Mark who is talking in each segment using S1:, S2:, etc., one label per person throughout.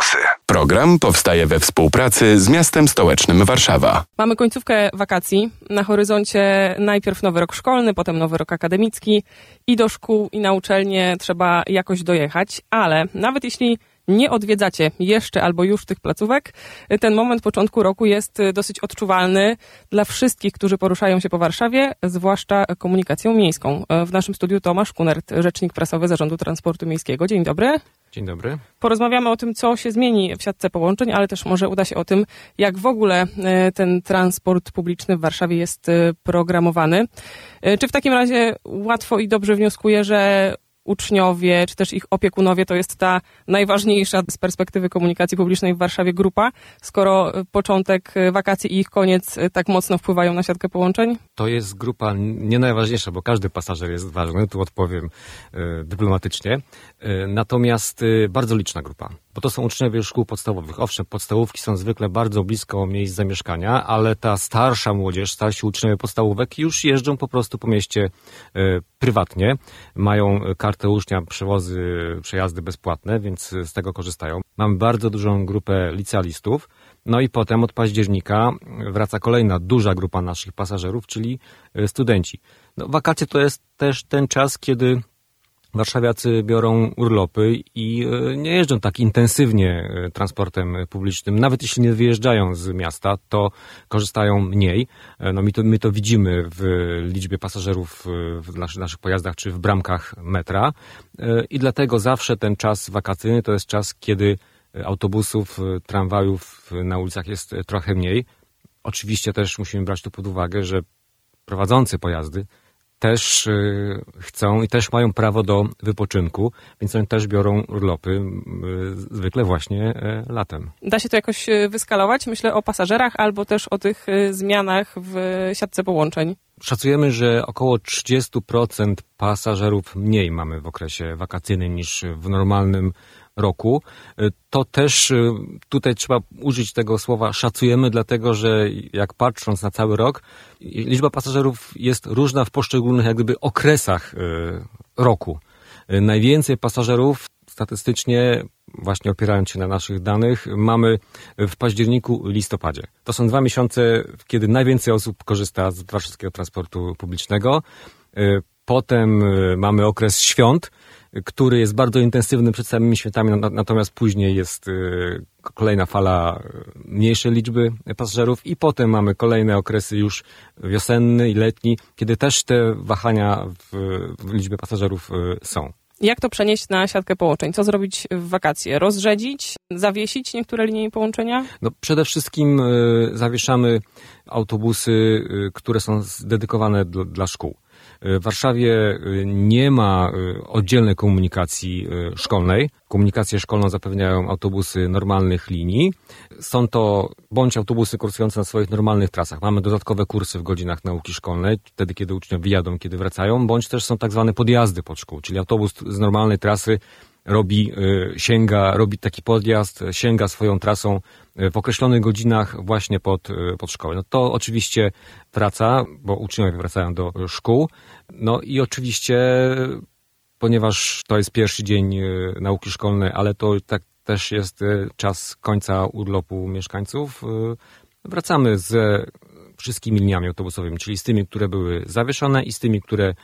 S1: Losy. Program powstaje we współpracy z miastem stołecznym Warszawa.
S2: Mamy końcówkę wakacji. Na horyzoncie najpierw nowy rok szkolny, potem nowy rok akademicki i do szkół i na uczelnie trzeba jakoś dojechać, ale nawet jeśli nie odwiedzacie jeszcze albo już tych placówek, ten moment początku roku jest dosyć odczuwalny dla wszystkich, którzy poruszają się po Warszawie, zwłaszcza komunikacją miejską. W naszym studiu Tomasz Kunert, rzecznik prasowy Zarządu Transportu Miejskiego. Dzień dobry.
S3: Dzień dobry.
S2: Porozmawiamy o tym, co się zmieni w siatce połączeń, ale też może uda się o tym, jak w ogóle e, ten transport publiczny w Warszawie jest programowany. Czy w takim razie łatwo i dobrze wnioskuję, że uczniowie, czy też ich opiekunowie to jest ta najważniejsza z perspektywy komunikacji publicznej w Warszawie grupa, skoro początek wakacji i ich koniec tak mocno wpływają na siatkę połączeń?
S3: To jest grupa nie najważniejsza, bo każdy pasażer jest ważny, tu odpowiem y, dyplomatycznie. Y, natomiast y, bardzo liczna grupa, bo to są uczniowie szkół podstawowych. Owszem, podstawówki są zwykle bardzo blisko miejsc zamieszkania, ale ta starsza młodzież, starsi uczniowie podstawówek już jeżdżą po prostu po mieście prywatnie, mają kartę ucznia, przewozy, przejazdy bezpłatne, więc z tego korzystają. Mamy bardzo dużą grupę licealistów, no i potem od października wraca kolejna duża grupa naszych pasażerów, czyli studenci. No, wakacje to jest też ten czas, kiedy Warszawiacy biorą urlopy i e, nie jeżdżą tak intensywnie e, transportem publicznym. Nawet jeśli nie wyjeżdżają z miasta, to korzystają mniej. E, no my to, my to widzimy w liczbie pasażerów w naszych, naszych pojazdach czy w bramkach metra. I dlatego zawsze ten czas wakacyjny to jest czas, kiedy autobusów, tramwajów na ulicach jest trochę mniej. Oczywiście też musimy brać tu pod uwagę, że prowadzący pojazdy też y, chcą i też mają prawo do wypoczynku, więc oni też biorą urlopy y, zwykle właśnie y, latem.
S2: Da się to jakoś wyskalować? Myślę o pasażerach albo też o tych zmianach w siatce połączeń.
S3: Szacujemy, że około 30% pasażerów mniej mamy w okresie wakacyjnym niż w normalnym roku. To też tutaj trzeba użyć tego słowa szacujemy, dlatego że jak patrząc na cały rok, liczba pasażerów jest różna w poszczególnych jak gdyby okresach roku. Najwięcej pasażerów statystycznie, właśnie opierając się na naszych danych, mamy w październiku, listopadzie. To są dwa miesiące, kiedy najwięcej osób korzysta z warszawskiego transportu publicznego. Potem mamy okres świąt, który jest bardzo intensywny przed samymi świętami, natomiast później jest y, kolejna fala y, mniejszej liczby pasażerów i potem mamy kolejne okresy już wiosenny i letni, kiedy też te wahania w, w liczbie pasażerów y, są.
S2: Jak to przenieść na siatkę połączeń? Co zrobić w wakacje? Rozrzedzić? Zawiesić niektóre linie połączenia?
S3: No, przede wszystkim zawieszamy autobusy, które są dedykowane dla szkół. W Warszawie y, nie ma y, oddzielnej komunikacji y, szkolnej. Komunikację szkolną zapewniają autobusy normalnych linii. Są to bądź autobusy kursujące na swoich normalnych trasach. Mamy dodatkowe kursy w godzinach nauki szkolnej, wtedy kiedy uczniowie wyjadą, kiedy wracają, bądź też są tak zwane podjazdy pod szkół, czyli autobus z normalnej trasy robi, sięga, robi taki podjazd, sięga swoją trasą w określonych godzinach właśnie pod, pod szkołę. No to oczywiście wraca, bo uczniowie wracają do szkół. No i oczywiście, ponieważ to jest pierwszy dzień e, nauki szkolnej, ale to tak też jest e, czas końca urlopu mieszkańców, e, wracamy ze wszystkimi liniami autobusowymi, czyli z tymi, które były zawieszone i z tymi, które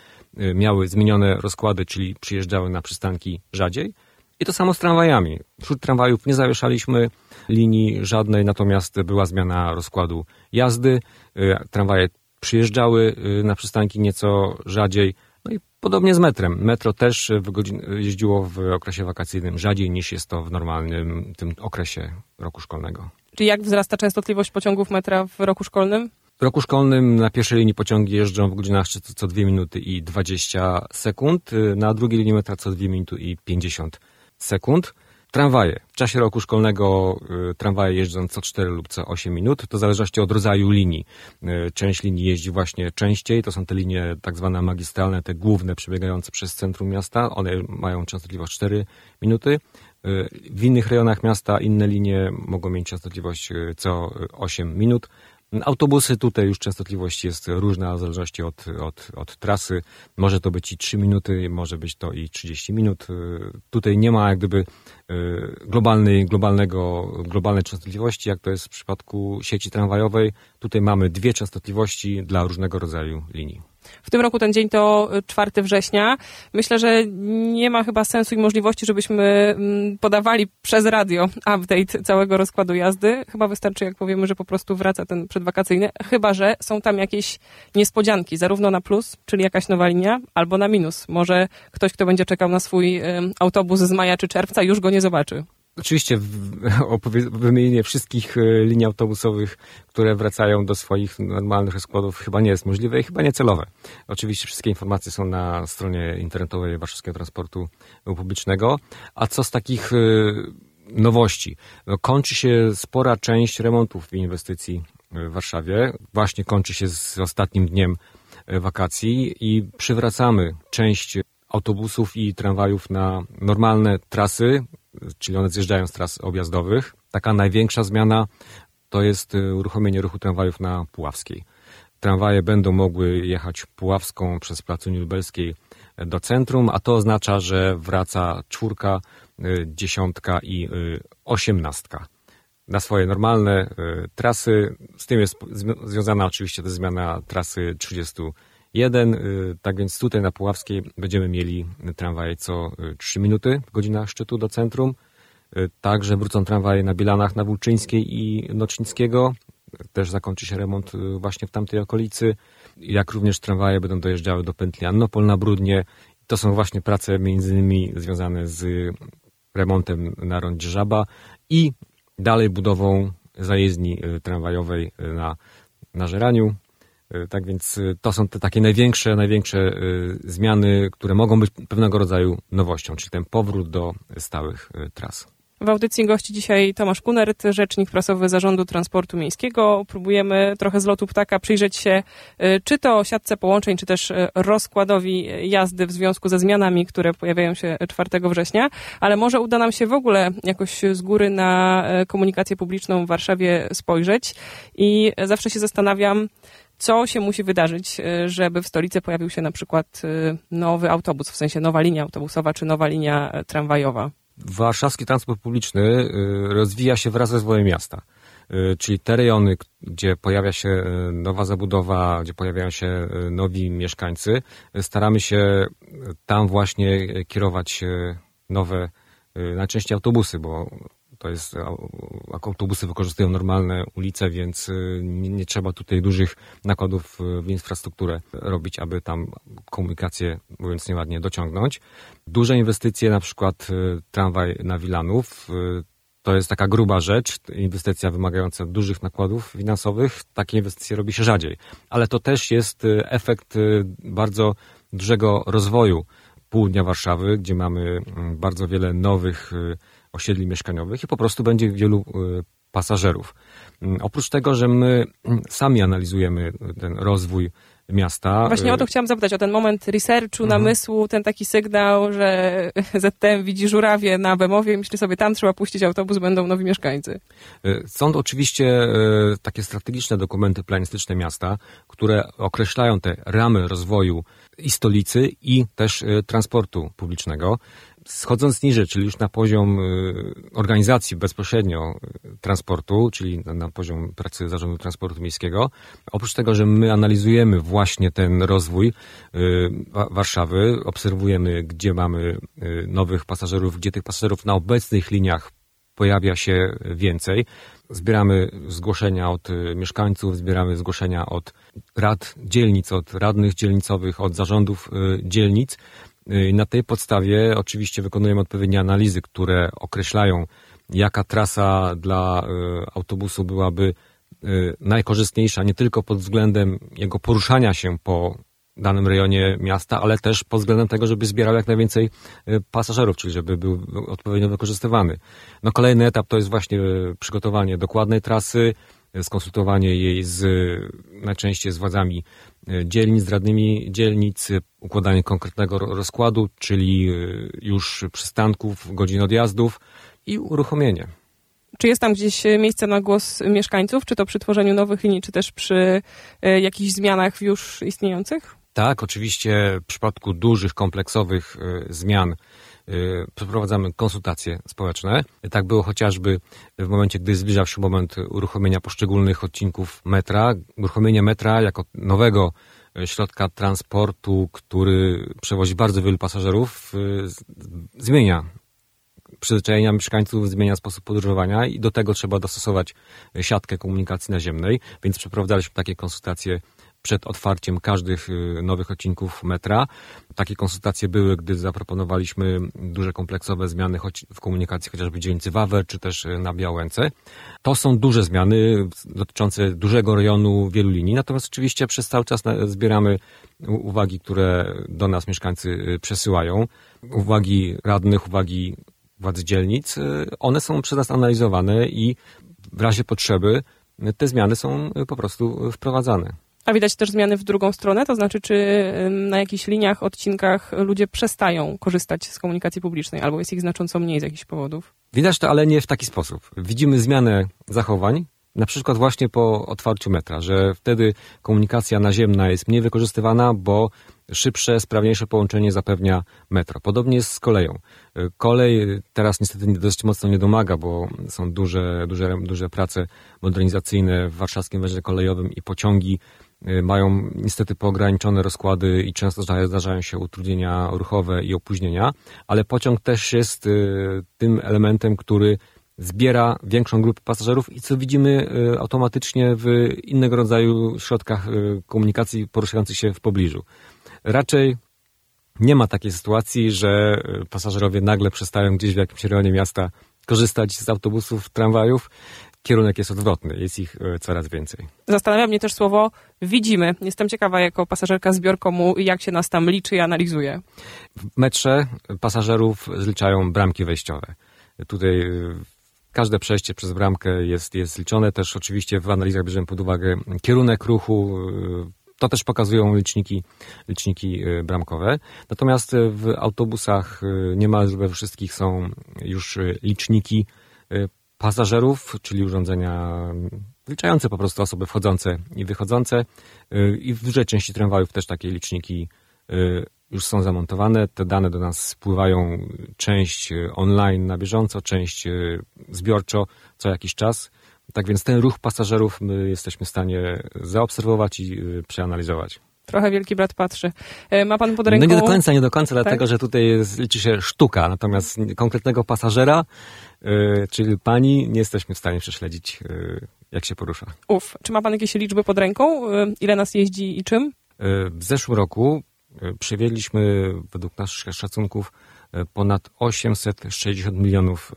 S3: miały zmienione rozkłady, czyli przyjeżdżały na przystanki rzadziej. I to samo z tramwajami. Wśród tramwajów nie zawieszaliśmy linii żadnej, natomiast była zmiana rozkładu jazdy. Tramwaje przyjeżdżały na przystanki nieco rzadziej. No i podobnie z metrem. Metro też w godzin, jeździło w okresie wakacyjnym rzadziej niż jest to w normalnym tym okresie roku szkolnego.
S2: Czyli jak wzrasta częstotliwość pociągów metra w roku szkolnym?
S3: W roku szkolnym na pierwszej linii pociągi jeżdżą w godzinach co 2 minuty i 20 sekund, na drugiej linii metra co 2 minuty i 50 sekund. Tramwaje. W czasie roku szkolnego y, tramwaje jeżdżą co 4 lub co 8 minut. To w zależności od rodzaju linii. Y, część linii jeździ właśnie częściej. To są te linie tak zwane magistralne, te główne przebiegające przez centrum miasta. One mają częstotliwość 4 minuty. Y, w innych rejonach miasta inne linie mogą mieć częstotliwość co 8 minut. Autobusy tutaj już częstotliwość jest różna w zależności od, od, od trasy. Może to być i 3 minuty, może być to i 30 minut. Tutaj nie ma jak gdyby globalnej, globalnego, globalnej częstotliwości, jak to jest w przypadku sieci tramwajowej. Tutaj mamy dwie częstotliwości dla różnego rodzaju linii.
S2: W tym roku ten dzień to 4 września. Myślę, że nie ma chyba sensu i możliwości, żebyśmy mm, podawali przez radio update całego rozkładu jazdy. Chyba wystarczy, jak powiemy, że po prostu wraca ten przedwakacyjny. Chyba, że są tam jakieś niespodzianki, zarówno na plus, czyli jakaś nowa linia, albo na minus. Może ktoś, kto będzie czekał na swój autobus z maja czy czerwca, już go nie zobaczy.
S3: Oczywiście wymienienie wszystkich e, linii autobusowych, które wracają do swoich normalnych rozkładów chyba nie jest możliwe i chyba niecelowe. Oczywiście wszystkie informacje są na stronie internetowej Warszawskiego Transportu Publicznego. A co z takich e, nowości? No, kończy się spora część remontów i inwestycji w Warszawie. Właśnie kończy się z ostatnim dniem e, wakacji i przywracamy część autobusów i tramwajów na normalne trasy, czyli one zjeżdżają z tras objazdowych. Taka największa zmiana to jest y, uruchomienie ruchu tramwajów na Puławskiej. Tramwaje będą mogły jechać Puławską przez Placu Lubelskiej do centrum, a to oznacza, że wraca czwórka, y, dziesiątka i y, osiemnastka na swoje normalne trasy. Z tym jest związana oczywiście też zmiana trasy 31. Tak więc tutaj na Puławskiej będziemy mieli tramwaje co 3 minuty w godzinach szczytu do centrum. Także wrócą tramwaje na Bielanach, na Włóczyńskiej i Nocznickiego. Też zakończy się remont właśnie w tamtej okolicy. Jak również tramwaje będą dojeżdżały do pętli Annopol na Brudnie. To są właśnie prace między innymi związane z remontem na rondzie Żaba i dalej budową zajezdni tramwajowej na, na Żeraniu. Tak więc to są te takie największe, największe zmiany, które mogą być pewnego rodzaju nowością, czyli ten powrót do stałych tras.
S2: W audycji gości dzisiaj Tomasz Kunert, rzecznik prasowy Zarządu Transportu Miejskiego. Próbujemy trochę z lotu ptaka przyjrzeć się czy to siatce połączeń, czy też rozkładowi jazdy w związku ze zmianami, które pojawiają się 4 września, ale może uda nam się w ogóle jakoś z góry na komunikację publiczną w Warszawie spojrzeć i zawsze się zastanawiam, co się musi wydarzyć, żeby w stolicy pojawił się na przykład nowy autobus, w sensie nowa linia autobusowa czy nowa linia tramwajowa
S3: warszawski transport publiczny y, rozwija się wraz ze rozwojem miasta. Y, czyli te rejony, gdzie pojawia się y, nowa zabudowa, gdzie pojawiają się nowi mieszkańcy, staramy się tam właśnie kierować nowe, najczęściej autobusy, bo to jest, autobusy wykorzystują normalne ulice, więc y, nie, nie, trzeba tutaj dużych nakładów w infrastrukturę robić, aby tam komunikację, mówiąc nieładnie, dociągnąć. Duże inwestycje, na przykład y, tramwaj na Wilanów, y, to jest taka gruba rzecz, inwestycja wymagająca dużych nakładów finansowych. Takie inwestycje robi się rzadziej. Ale to też jest efekt bardzo dużego rozwoju południa Warszawy, gdzie mamy mm, bardzo wiele nowych osiedli mieszkaniowych i po prostu będzie wielu y, pasażerów. Mm, oprócz tego, że my mm, sami analizujemy ten rozwój miasta.
S2: Właśnie o to y, chciałam zapytać, o ten moment researchu, mhm. namysłu, ten taki sygnał, że ZTM widzi żurawie na Bemowie i myśli sobie, tam trzeba puścić autobus, będą nowi mieszkańcy.
S3: Y, są to oczywiście takie strategiczne dokumenty planistyczne miasta, które określają te ramy rozwoju i stolicy, i też transportu publicznego schodząc niżej, czyli już na poziom y, organizacji bezpośrednio y, transportu, czyli na poziom pracy Zarządu Transportu Miejskiego, oprócz tego, że my analizujemy właśnie ten rozwój y, Warszawy, obserwujemy, gdzie mamy nowych pasażerów, gdzie tych pasażerów na obecnych liniach pojawia się więcej. Zbieramy zgłoszenia od mieszkańców, zbieramy zgłoszenia od rad dzielnic, od radnych dzielnicowych, od zarządów dzielnic na tej podstawie oczywiście wykonujemy odpowiednie analizy, które określają, jaka trasa dla y, autobusu byłaby y, najkorzystniejsza, nie tylko pod względem jego poruszania się po danym rejonie miasta, ale też pod względem tego, żeby zbierał jak najwięcej pasażerów, czyli żeby był odpowiednio wykorzystywany. No kolejny etap to jest właśnie przygotowanie dokładnej trasy, skonsultowanie jej z najczęściej z władzami e, dzielnic, radnymi dzielnic, układanie konkretnego rozkładu, czyli e, już przystanków, godzin odjazdów i uruchomienie.
S2: Czy jest tam gdzieś miejsce na głos mieszkańców, czy to przy tworzeniu nowych linii, czy też przy e, jakichś zmianach już istniejących?
S3: Tak, oczywiście w przypadku dużych, kompleksowych y, zmian y, przeprowadzamy konsultacje społeczne. Tak było chociażby w momencie, gdy zbliżał się moment uruchomienia poszczególnych odcinków metra. Uruchomienie metra jako nowego y, środka transportu, który przewozi bardzo wielu pasażerów, zmienia przyzwyczajenia mieszkańców, zmienia sposób podróżowania i do tego trzeba dostosować siatkę komunikacji naziemnej, więc przeprowadzaliśmy takie konsultacje przed otwarciem każdych y, nowych odcinków metra. Takie konsultacje były, gdy zaproponowaliśmy duże kompleksowe zmiany w komunikacji chociażby dzielnicy Wawer, czy też y, na Białęce. To są duże zmiany dotyczące dużego rejonu, wielu linii, natomiast oczywiście przez cały czas zbieramy uwagi, które do nas mieszkańcy y, przesyłają. Uwagi radnych, uwagi władz dzielnic, one są przez nas analizowane i w razie potrzeby te zmiany są po prostu wprowadzane.
S2: A widać też zmiany w drugą stronę, to znaczy, czy na jakichś liniach, odcinkach ludzie przestają korzystać z komunikacji publicznej, albo jest ich znacząco mniej z jakichś powodów?
S3: Widać to, ale nie w taki sposób. Widzimy zmianę zachowań, na przykład właśnie po otwarciu metra, że wtedy komunikacja naziemna jest mniej wykorzystywana, bo szybsze, sprawniejsze połączenie zapewnia metro. Podobnie jest z koleją. Kolej teraz niestety dość mocno nie domaga, bo są duże, duże, duże prace modernizacyjne w warszawskim węźle kolejowym i pociągi mają niestety poograniczone rozkłady i często zdarzają się utrudnienia ruchowe i opóźnienia, ale pociąg też jest y, tym elementem, który zbiera większą grupę pasażerów i co widzimy y, automatycznie w innego rodzaju środkach komunikacji poruszających się w pobliżu. Raczej nie ma takiej sytuacji, że pasażerowie nagle przestają gdzieś w jakimś rejonie miasta korzystać z autobusów, tramwajów kierunek jest odwrotny, jest ich e, coraz więcej.
S2: Zastanawia mnie też słowo widzimy. Jestem ciekawa jako pasażerka zbiorkomu, jak się nas tam liczy i analizuje.
S3: W metrze pasażerów zliczają bramki wejściowe. Tutaj e, każde przejście przez bramkę jest, jest liczone. Też oczywiście w analizach bierzemy pod uwagę kierunek ruchu, e, to też pokazują liczniki, liczniki bramkowe. Natomiast w autobusach niemal we wszystkich są już liczniki pasażerów, czyli urządzenia wliczające po prostu osoby wchodzące i wychodzące. Y, I w dużej części tramwajów też takie liczniki y, już są zamontowane. Te dane do nas spływają część y, online na bieżąco, część zbiorczo co jakiś czas. Tak więc ten ruch pasażerów my jesteśmy w stanie zaobserwować i przeanalizować.
S2: Trochę Wielki Brat patrzy. E, ma pan pod ręką...
S3: No nie do końca, nie do końca, tak? dlatego że tutaj jest, liczy się sztuka, natomiast konkretnego pasażera, yy, czyli pani, nie jesteśmy w stanie prześledzić, yy, jak się porusza.
S2: Uf, czy ma pan jakieś liczby pod ręką? Yy, ile nas jeździ i czym?
S3: w zeszłym roku przywieźliśmy, według naszych szacunków, ponad 860 milionów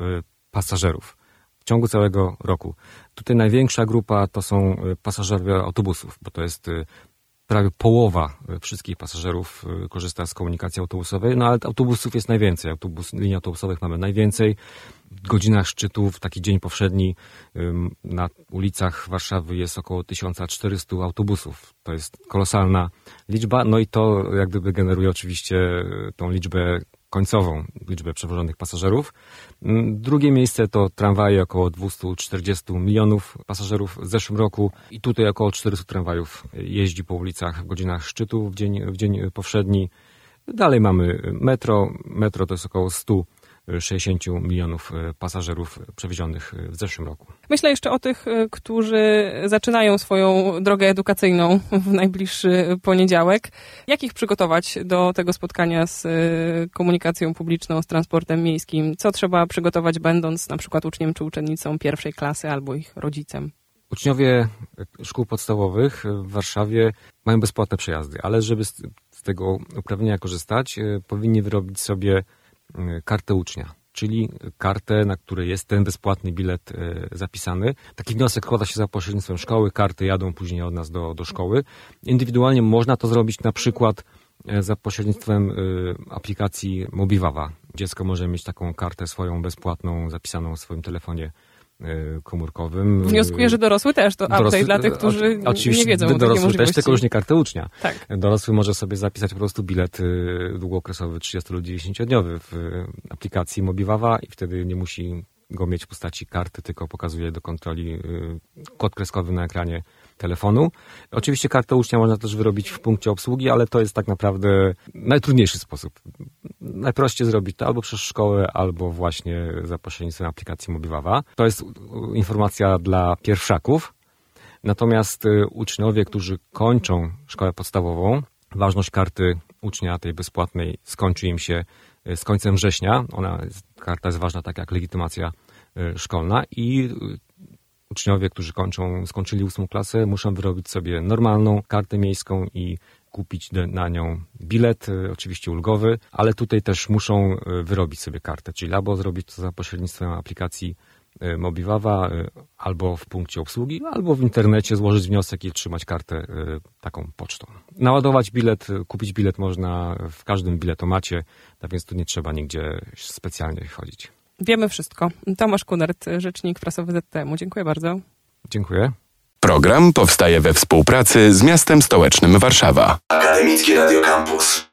S3: pasażerów w ciągu całego roku. Tutaj największa grupa to są pasażerowie autobusów, bo to jest prawie połowa wszystkich pasażerów e, korzysta z komunikacji autobusowej, no ale autobusów jest najwięcej. Autobus, linii autobusowych mamy najwięcej. W godzinach szczytów, taki dzień powszedni, na ulicach Warszawy jest około 1400 autobusów. To jest kolosalna liczba, no i to jak gdyby generuje oczywiście e, tą liczbę końcową liczbę przewożonych pasażerów. Mm, drugie miejsce to tramwaje, około 240 milionów pasażerów w zeszłym roku i tutaj około 400 tramwajów jeździ po ulicach w godzinach szczytu w dzień, w dzień powszedni. Dalej mamy metro. Metro to jest około 100 60 milionów e, pasażerów przewiezionych w zeszłym roku.
S2: Myślę jeszcze o tych, e, którzy zaczynają swoją drogę edukacyjną w najbliższy poniedziałek. Jak ich przygotować do tego spotkania z e, komunikacją publiczną, z transportem miejskim? Co trzeba przygotować, będąc na przykład uczniem czy uczennicą pierwszej klasy albo ich rodzicem?
S3: Uczniowie szkół podstawowych w Warszawie mają bezpłatne przejazdy, ale żeby z tego uprawnienia korzystać, powinni wyrobić sobie kartę ucznia, czyli kartę, na której jest ten bezpłatny bilet y, zapisany. Taki wniosek składa się za pośrednictwem szkoły, karty jadą później od nas do, do szkoły. Indywidualnie można to zrobić na przykład y, za pośrednictwem aplikacji Mobiwawa. Dziecko może mieć taką kartę swoją bezpłatną, zapisaną w swoim telefonie E, komórkowym.
S2: Wnioskuję, że dorosły też to dorosły, update dla tych, którzy nie wiedzą o
S3: dorosły też, tylko już nie kartę ucznia.
S2: Tak.
S3: Dorosły może sobie zapisać po prostu bilet e, długookresowy 30 lub 90-dniowy w aplikacji Mobiwawa i wtedy nie musi go mieć w postaci karty, tylko pokazuje do kontroli y, kod kreskowy na ekranie telefonu. Oczywiście kartę ucznia można też wyrobić w punkcie obsługi, ale to jest tak naprawdę najtrudniejszy sposób. Najprościej zrobić to albo przez szkołę, albo właśnie za pośrednictwem aplikacji Mobiwawa. To jest informacja dla pierwszaków. Natomiast y, uczniowie, którzy kończą szkołę podstawową, ważność karty ucznia tej bezpłatnej skończy im się y, z końcem września. Ona, karta jest ważna tak jak legitymacja y, szkolna i uczniowie, którzy kończą, skończyli ósmą klasę, muszą wyrobić sobie normalną kartę miejską i kupić na nią bilet, oczywiście ulgowy, ale tutaj też muszą wyrobić sobie kartę, czyli albo zrobić to za pośrednictwem aplikacji Y, Mobiwawa y, albo w punkcie obsługi, albo w internecie złożyć wniosek i trzymać kartę y, taką pocztą. Naładować bilet, kupić bilet można w każdym biletomacie, tak więc tu nie trzeba nigdzie specjalnie chodzić.
S2: Wiemy wszystko. Tomasz Kunert, rzecznik prasowy ZTM-u. Dziękuję bardzo.
S3: Dziękuję.
S1: Program powstaje we współpracy z miastem stołecznym Warszawa.
S4: Akademickie Radio Campus.